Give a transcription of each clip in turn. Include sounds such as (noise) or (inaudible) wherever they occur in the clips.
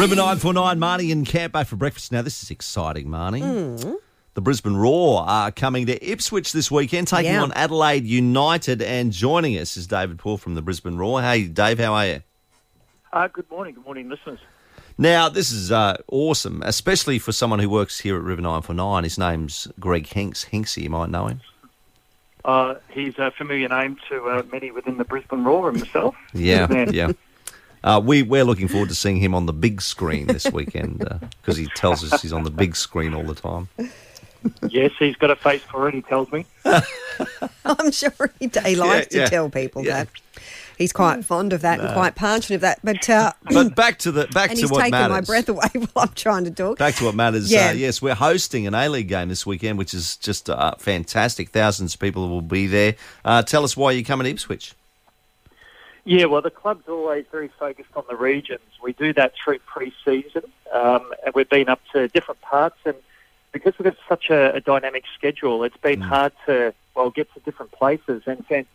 River 949, Marnie and Campo for breakfast. Now, this is exciting, Marnie. The Brisbane Roar are coming to Ipswich this weekend, taking Yeah. on Adelaide United. And joining us is David Paul from the Brisbane Roar. Hey, Dave, how are you? Uh, good morning. Good morning, listeners. Now, this is uh, awesome, especially for someone who works here at River 949. His name's Greg Hinks. Hinksy, you might know him. Uh, he's a familiar name to uh, many within the Brisbane Roar and myself. Yeah, yeah. Uh, we, we're looking forward to seeing him on the big screen this weekend because he tells us he's on the big screen all the time. Yes, he's got a face for it, he tells me. (laughs) I'm sure he, he likes yeah. to tell people Yeah. that. He's quite fond of that and quite passionate of that. But uh, (clears throat) But (clears throat) back to the back and to he's what taken matters. my breath away (laughs) while I'm trying to talk. Back to what matters. Yeah. Uh, yes, we're hosting an A League game this weekend, which is just uh, fantastic. Thousands of people will be there. Uh, tell us why you're coming to Ipswich. Yeah, well, the club's always very focused on the regions. We do that through pre-season, um, and we've been up to different parts. And because we've got such a, a dynamic schedule, it's been hard to well get to different places. And fan-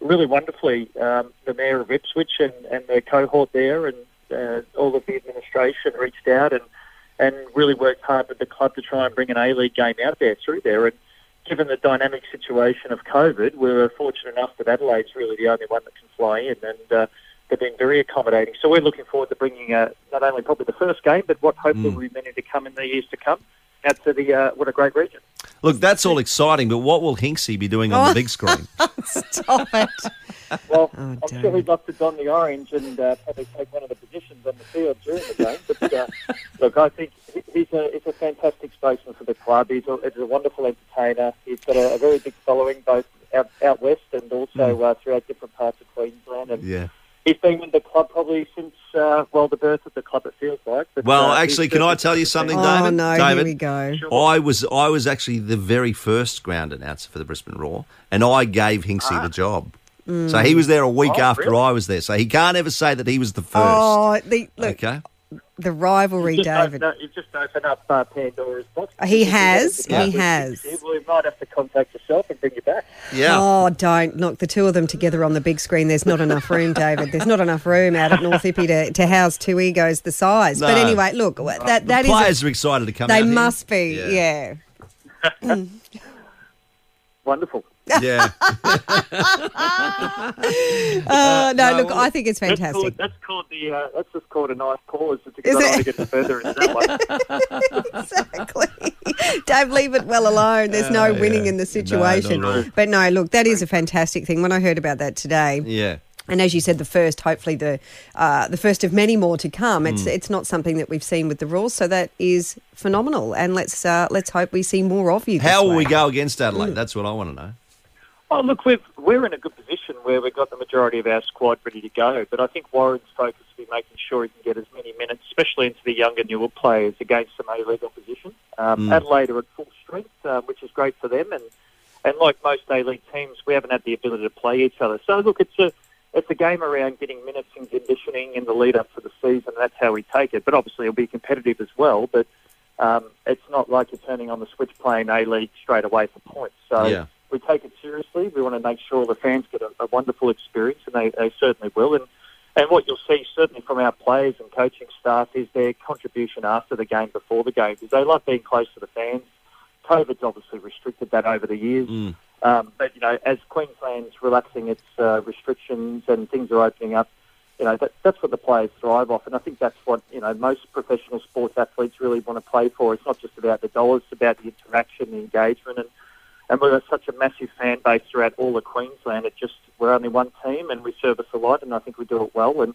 really wonderfully, um, the mayor of Ipswich and, and the cohort there, and uh, all of the administration reached out and and really worked hard with the club to try and bring an A League game out there through there. And given the dynamic situation of COVID, we were fortunate enough that Adelaide's really the only one that can fly in, and uh, they've been very accommodating. So we're looking forward to bringing uh, not only probably the first game, but what hopefully will be many to come in the years to come out to the uh, what a great region. Look, that's all exciting, but what will Hinksy be doing on the big screen? (laughs) Stop it. Well, Oh, I'm sure he'd love to don the orange and uh, probably take one of the positions on the field during the game. But uh, (laughs) look, I think he's a he's a fantastic spokesman for the club. He's a, he's a wonderful entertainer. He's got a, a very big following both out, out west and also uh, throughout different parts of Queensland. And Yeah. he's been with the club probably since uh, well the birth of the club. It feels like. But, Well, uh, actually, can I tell you something, Oh, David? no, David, here we go. Sure. I was I was actually the very first ground announcer for the Brisbane Roar, and I gave Hinksy the job. So he was there a week Oh, after really? I was there. So he can't ever say that he was the first. Oh, the, look, okay. The rivalry, Just David. open up, you've just opened up uh, Pandora's box. He has, Yeah. he has. We might have to contact yourself and bring you back. Yeah. Oh, don't knock the two of them together on the big screen. There's not enough room, David. There's not enough room out at North Ippy to, to house two egos the size. But anyway, look, that that is. Players are excited to come they out here. must be, yeah. (laughs) (laughs) Wonderful. Yeah. (laughs) Uh, no, look, I think it's That's fantastic. called, that's called the. Uh, that's just called a nice pause. Because Is I don't want to get further into that one. (laughs) exactly. Don't leave it well alone. There's no winning in the situation. not at all. but no, look, that is a fantastic thing. When I heard about that today, yeah. And as you said, the first, hopefully the uh, the first of many more to come. It's Mm. it's not something that we've seen with the rules, so that is phenomenal. And let's uh, let's hope we see more of you. this How will way. we go against Adelaide? That's what I want to know. Oh, look, we've, we're in a good position where we've got the majority of our squad ready to go. But I think Warren's focus will be making sure he can get as many minutes, especially into the younger, newer players, against some A-League opposition. Um, Adelaide are at full strength, uh, which is great for them. And, and like most A-League teams, we haven't had the ability to play each other. So, look, it's a it's a game around getting minutes and conditioning in the lead up to the season. That's how we take it. But obviously, it'll be competitive as well. But um, it's not like you're turning on the switch playing A League straight away for points. So Yeah. we take it seriously. We want to make sure the fans get a, a wonderful experience, and they, they certainly will. And and what you'll see certainly from our players and coaching staff is their contribution after the game, before the game, because they love being close to the fans. COVID's obviously restricted that over the years. Mm. Um, but, you know, as Queensland's relaxing its uh, restrictions and things are opening up, you know, that, that's what the players thrive off. And I think that's what, you know, most professional sports athletes really want to play for. It's not just about the dollars, it's about the interaction, the engagement. And, and got such a massive fan base throughout all of Queensland. It just, we're only one team and we service a lot and I think we do it well. And,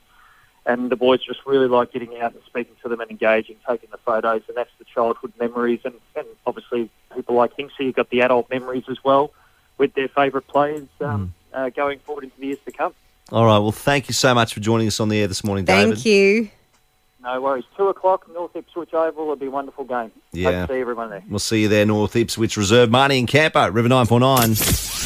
and the boys just really like getting out and speaking to them and engaging, taking the photos, and that's the childhood memories. And, and obviously, people like Hinksy, you've got the adult memories as well with their favourite players um, uh, going forward into the years to come. All right. Well, thank you so much for joining us on the air this morning, David. Thank you. No worries. Two o'clock, North Ipswich Oval. It'll be a wonderful game. Yeah. Hope to see everyone there. We'll see you there, North Ipswich Reserve. Marnie and Campo, River 949.